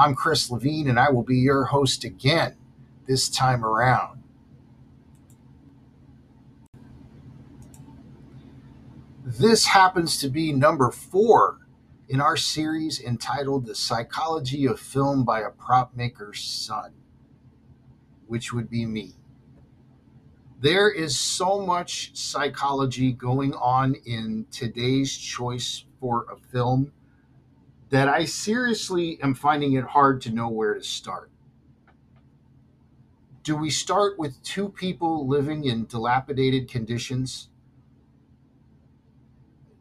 I'm Chris Levine, and I will be your host again this time around. This happens to be number four in our series entitled The Psychology of Film by a Prop Maker's Son, which would be me. There is so much psychology going on in today's choice for a film that I seriously am finding it hard to know where to start. Do we start with two people living in dilapidated conditions?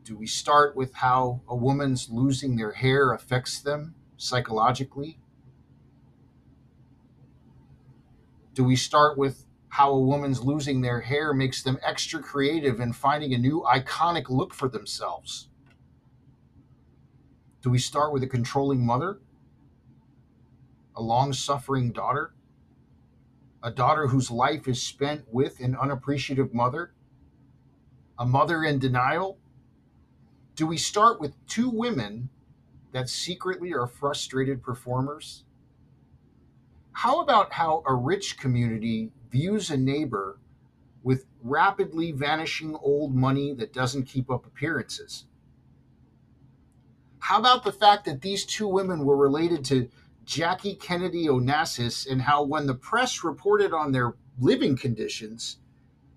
Do we start with how a woman's losing their hair affects them psychologically? Do we start with how a woman's losing their hair makes them extra creative in finding a new iconic look for themselves? Do we start with a controlling mother? A long suffering daughter? A daughter whose life is spent with an unappreciative mother? A mother in denial? Do we start with two women that secretly are frustrated performers? How about how a rich community views a neighbor with rapidly vanishing old money that doesn't keep up appearances? How about the fact that these two women were related to Jackie Kennedy Onassis and how, when the press reported on their living conditions,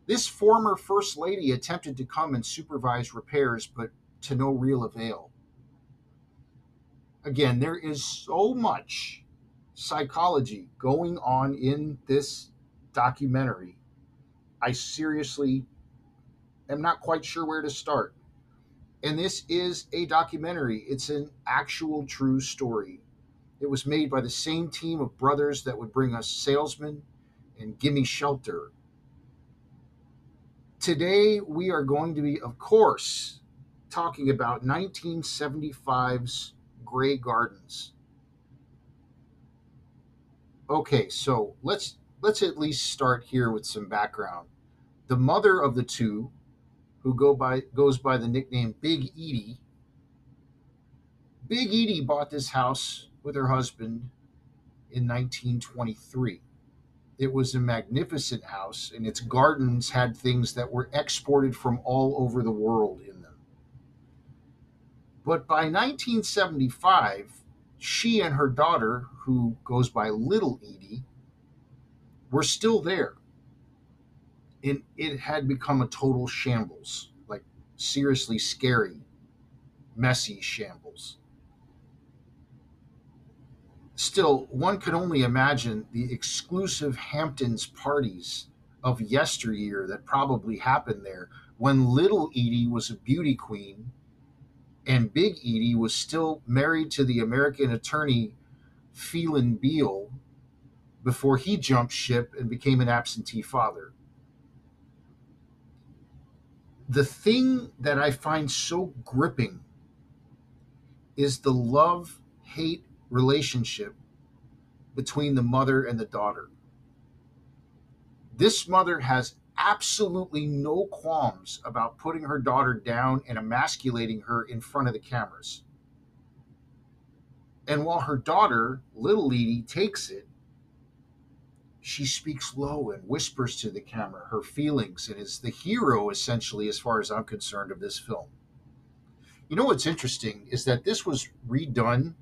this former First Lady attempted to come and supervise repairs, but to no real avail? Again, there is so much psychology going on in this documentary. I seriously am not quite sure where to start. And this is a documentary, it's an actual true story. It was made by the same team of brothers that would bring us Salesman and Gimme Shelter. Today, we are going to be, of course, talking about 1975's Grey Gardens. Okay, so let's let's at least start here with some background. The mother of the two, who go by goes by the nickname Big Edie, Big Edie bought this house with her husband in 1923. It was a magnificent house, and its gardens had things that were exported from all over the world in them. But by 1975, she and her daughter, who goes by Little Edie, were still there. And it had become a total shambles, like seriously scary, messy shambles. Still, one could only imagine the exclusive Hamptons parties of yesteryear that probably happened there when little Edie was a beauty queen and Big Edie was still married to the American attorney Phelan Beale before he jumped ship and became an absentee father. The thing that I find so gripping is the love hate relationship between the mother and the daughter. This mother has absolutely no qualms about putting her daughter down and emasculating her in front of the cameras. And while her daughter, little Edie, takes it, she speaks low and whispers to the camera her feelings and is the hero, essentially, as far as I'm concerned, of this film. You know what's interesting is that this was redone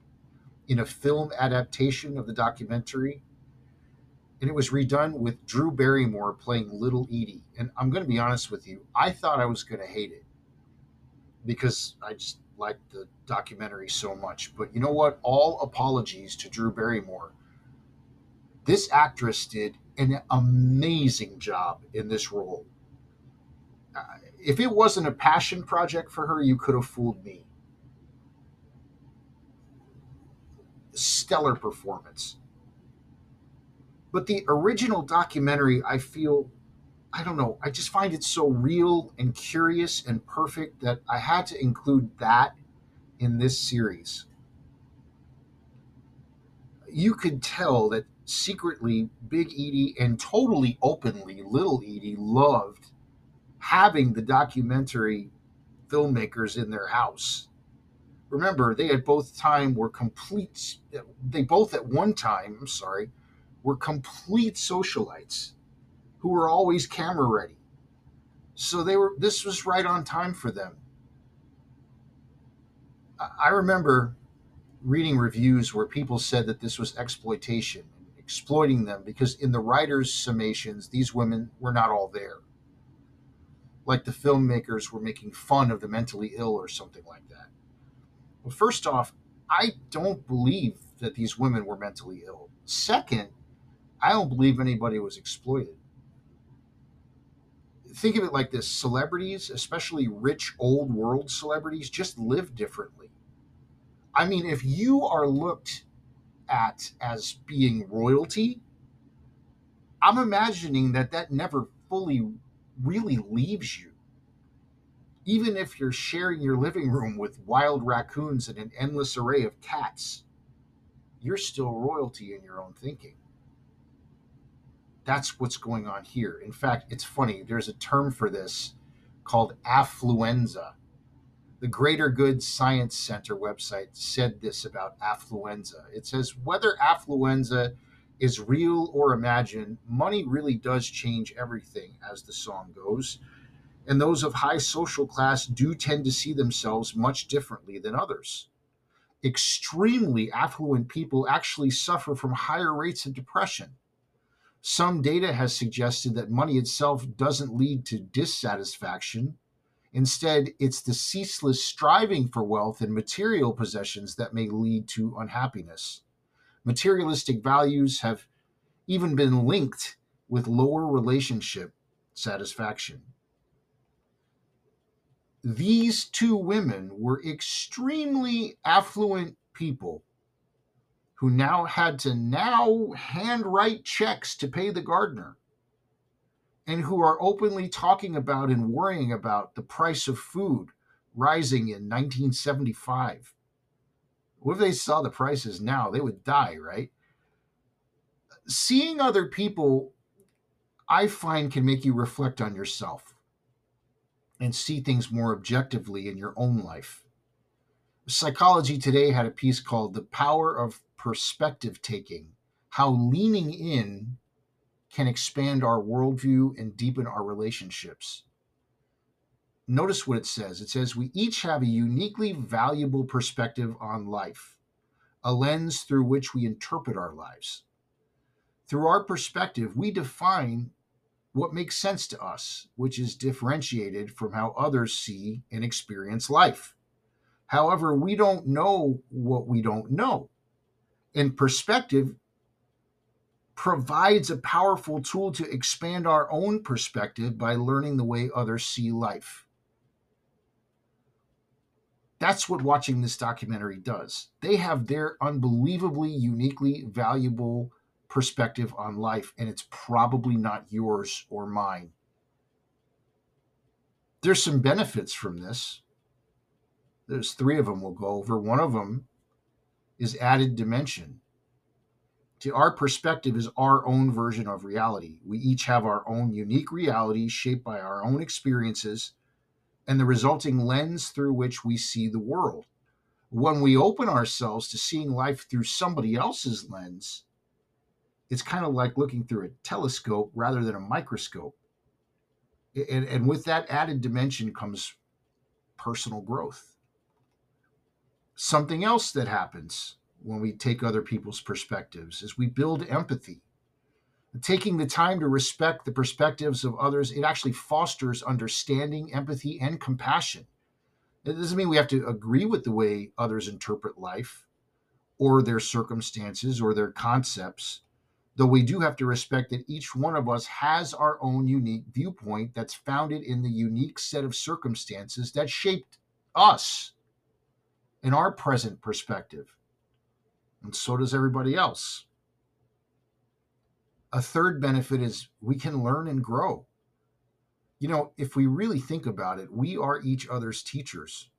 in a film adaptation of the documentary and it was redone with Drew Barrymore playing Little Edie. And I'm going to be honest with you, I thought I was going to hate it because I just liked the documentary so much. But you know what? All apologies to Drew Barrymore. This actress did an amazing job in this role. Uh, if it wasn't a passion project for her, you could have fooled me. Stellar performance But the original documentary, I feel, I don't know, I just find it so real and curious and perfect that I had to include that in this series. You could tell that secretly Big Edie and totally openly Little Edie loved having the documentary filmmakers in their house. Remember, they at both time were complete. They both at one time, I'm sorry, were complete socialites who were always camera ready. So they were. This was right on time for them. I remember reading reviews where people said that this was exploitation, exploiting them because in the writers' summations, these women were not all there like the filmmakers were making fun of the mentally ill or something like that. Well, first off, I don't believe that these women were mentally ill. Second, I don't believe anybody was exploited. Think of it like this celebrities, especially rich old world celebrities, just live differently. I mean, if you are looked at as being royalty, I'm imagining that that never fully really leaves you. Even if you're sharing your living room with wild raccoons and an endless array of cats, you're still royalty in your own thinking. That's what's going on here. In fact, it's funny, there's a term for this called affluenza. The Greater Good Science Center website said this about affluenza. It says whether affluenza is real or imagined, money really does change everything, as the song goes. And those of high social class do tend to see themselves much differently than others. Extremely affluent people actually suffer from higher rates of depression. Some data has suggested that money itself doesn't lead to dissatisfaction. Instead, it's the ceaseless striving for wealth and material possessions that may lead to unhappiness materialistic values have even been linked with lower relationship satisfaction. These two women were extremely affluent people who now had to now handwrite checks to pay the gardener and who are openly talking about and worrying about the price of food rising in 1975 what if they saw the prices now? They would die, right? Seeing other people, I find, can make you reflect on yourself and see things more objectively in your own life. Psychology Today had a piece called The Power of Perspective Taking How Leaning In Can Expand Our Worldview and Deepen Our Relationships notice what it says. It says, We each have a uniquely valuable perspective on life, a lens through which we interpret our lives. Through our perspective, we define what makes sense to us, which is differentiated from how others see and experience life. However, we don't know what we don't know. And perspective provides a powerful tool to expand our own perspective by learning the way others see life. That's what watching this documentary does. They have their unbelievably, uniquely valuable perspective on life, and it's probably not yours or mine. There's some benefits from this. There's three of them we'll go over. One of them is added dimension. To our perspective is our own version of reality. We each have our own unique reality shaped by our own experiences and the resulting lens through which we see the world. When we open ourselves to seeing life through somebody else's lens, it's kind of like looking through a telescope rather than a microscope. And, and with that added dimension comes personal growth. Something else that happens when we take other people's perspectives is we build empathy taking the time to respect the perspectives of others, it actually fosters understanding, empathy, and compassion. It doesn't mean we have to agree with the way others interpret life or their circumstances or their concepts, though we do have to respect that each one of us has our own unique viewpoint that's founded in the unique set of circumstances that shaped us in our present perspective. And so does everybody else. A third benefit is we can learn and grow. You know, if we really think about it, we are each other's teachers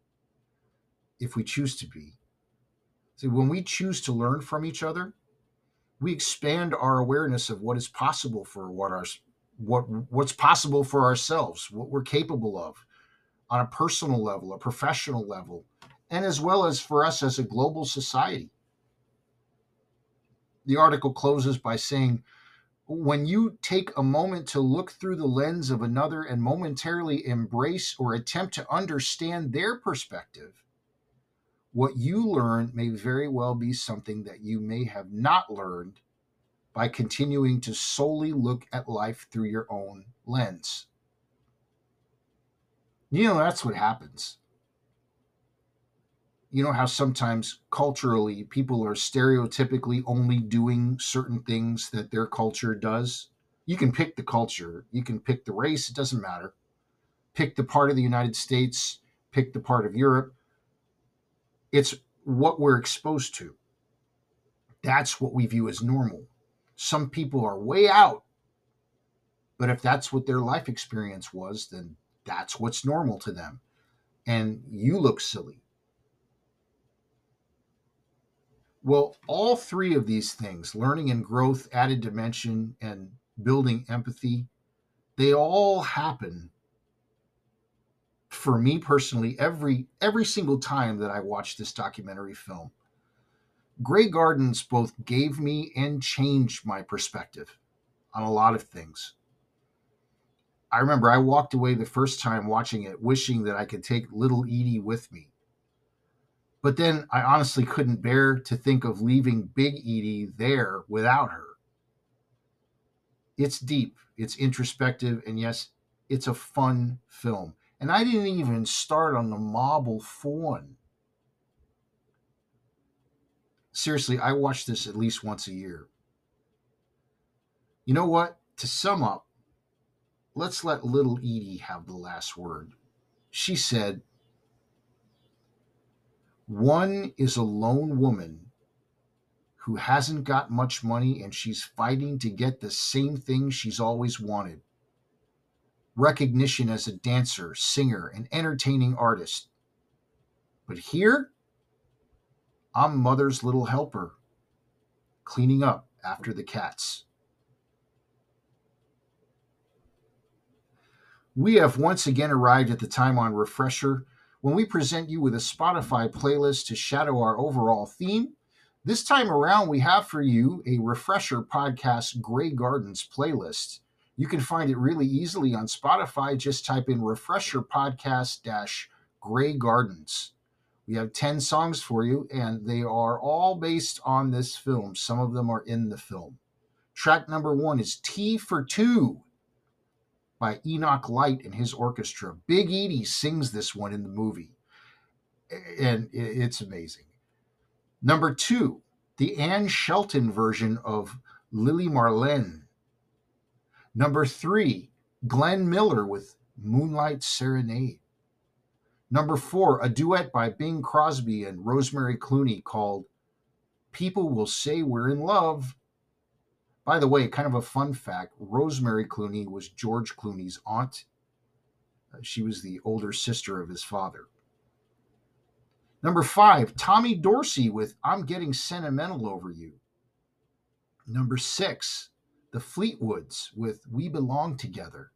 if we choose to be. See, when we choose to learn from each other, we expand our awareness of what is possible for what our what what's possible for ourselves, what we're capable of on a personal level, a professional level, and as well as for us as a global society. The article closes by saying when you take a moment to look through the lens of another and momentarily embrace or attempt to understand their perspective, what you learn may very well be something that you may have not learned by continuing to solely look at life through your own lens. You know, that's what happens. You know how sometimes culturally people are stereotypically only doing certain things that their culture does? You can pick the culture, you can pick the race, it doesn't matter. Pick the part of the United States, pick the part of Europe. It's what we're exposed to. That's what we view as normal. Some people are way out. But if that's what their life experience was, then that's what's normal to them. And you look silly. Well, all three of these things learning and growth, added dimension, and building empathy they all happen for me personally every every single time that I watch this documentary film. Grey Gardens both gave me and changed my perspective on a lot of things. I remember I walked away the first time watching it wishing that I could take little Edie with me. But then I honestly couldn't bear to think of leaving Big Edie there without her. It's deep, it's introspective, and yes, it's a fun film. And I didn't even start on the Marble Faun. Seriously, I watch this at least once a year. You know what? To sum up, let's let little Edie have the last word. She said, One is a lone woman who hasn't got much money and she's fighting to get the same thing she's always wanted recognition as a dancer, singer, and entertaining artist. But here, I'm mother's little helper, cleaning up after the cats. We have once again arrived at the time on Refresher when we present you with a Spotify playlist to shadow our overall theme. This time around, we have for you a Refresher Podcast Grey Gardens playlist. You can find it really easily on Spotify. Just type in Refresher Podcast dash Grey Gardens. We have 10 songs for you, and they are all based on this film. Some of them are in the film. Track number one is Tea for Two by Enoch Light and his orchestra. Big Edie sings this one in the movie, and it's amazing. Number two, the Anne Shelton version of Lily Marlene. Number three, Glenn Miller with Moonlight Serenade. Number four, a duet by Bing Crosby and Rosemary Clooney called People Will Say We're in Love by the way, kind of a fun fact Rosemary Clooney was George Clooney's aunt. Uh, she was the older sister of his father. Number five, Tommy Dorsey with I'm Getting Sentimental Over You. Number six, The Fleetwoods with We Belong Together.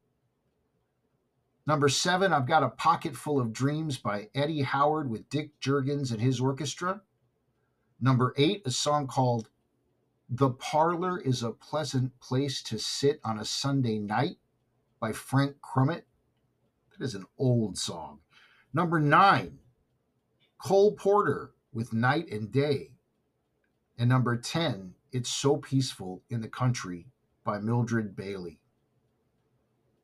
Number seven, I've got a pocket full of dreams by Eddie Howard with Dick Jurgens and his orchestra. Number eight, a song called the Parlor is a Pleasant Place to Sit on a Sunday Night by Frank Crumit. That is an old song. Number nine, Cole Porter with Night and Day. And number 10, It's So Peaceful in the Country by Mildred Bailey.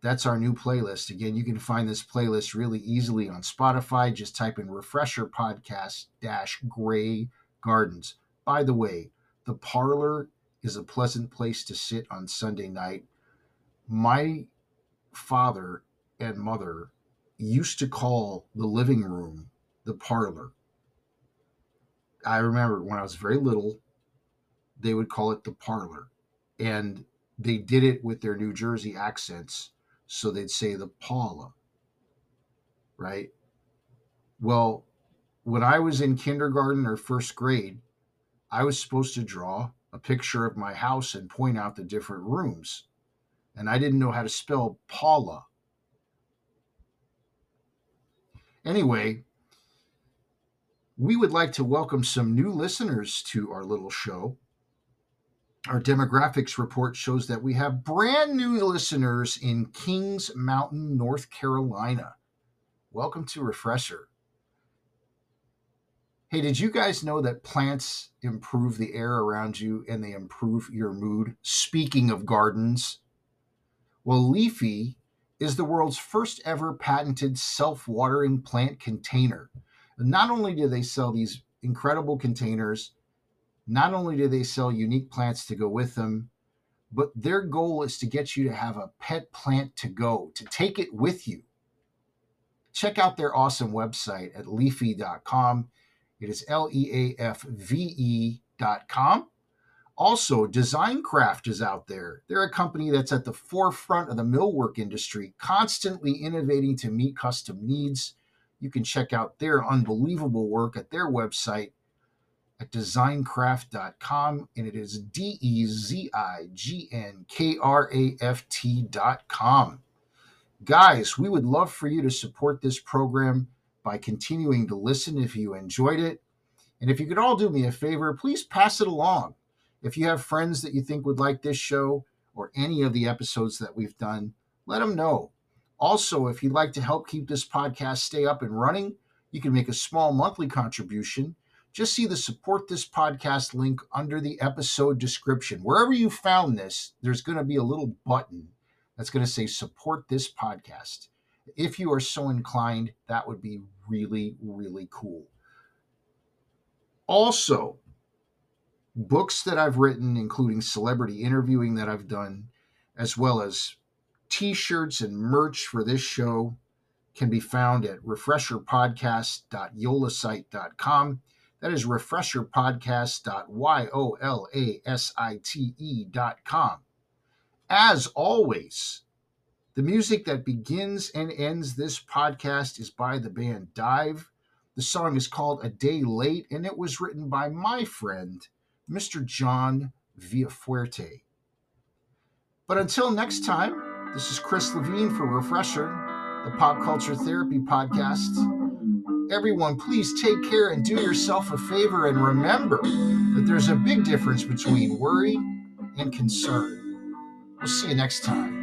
That's our new playlist. Again, you can find this playlist really easily on Spotify. Just type in Refresher Podcast dash Grey Gardens. By the way, the parlor is a pleasant place to sit on Sunday night. My father and mother used to call the living room the parlor. I remember when I was very little, they would call it the parlor. And they did it with their New Jersey accents. So they'd say the Paula, right? Well, when I was in kindergarten or first grade, I was supposed to draw a picture of my house and point out the different rooms. And I didn't know how to spell Paula. Anyway, we would like to welcome some new listeners to our little show. Our demographics report shows that we have brand new listeners in Kings Mountain, North Carolina. Welcome to Refresher. Hey, did you guys know that plants improve the air around you and they improve your mood? Speaking of gardens, well, Leafy is the world's first ever patented self watering plant container. Not only do they sell these incredible containers, not only do they sell unique plants to go with them, but their goal is to get you to have a pet plant to go, to take it with you. Check out their awesome website at leafve.com it is L E A F V E dot com. Also, Dezignkraft is out there. They're a company that's at the forefront of the millwork industry, constantly innovating to meet custom needs. You can check out their unbelievable work at their website at dezignkraft.com, and it is D E Z I G N K R A F T.com. Guys, we would love for you to support this program by continuing to listen if you enjoyed it. And if you could all do me a favor, please pass it along. If you have friends that you think would like this show or any of the episodes that we've done, let them know. Also, if you'd like to help keep this podcast stay up and running, you can make a small monthly contribution. Just see the support this podcast link under the episode description. Wherever you found this, there's going to be a little button that's going to say support this podcast. If you are so inclined, that would be really, really cool. Also, books that I've written, including celebrity interviewing that I've done, as well as t shirts and merch for this show, can be found at refresherpodcast.yolasite.com. That is refresherpodcast.yolasite.com. As always, the music that begins and ends this podcast is by the band Dive. The song is called A Day Late, and it was written by my friend, Mr. John Villafuerte. But until next time, this is Chris Levine for Refresher, the Pop Culture Therapy Podcast. Everyone, please take care and do yourself a favor and remember that there's a big difference between worry and concern. We'll see you next time.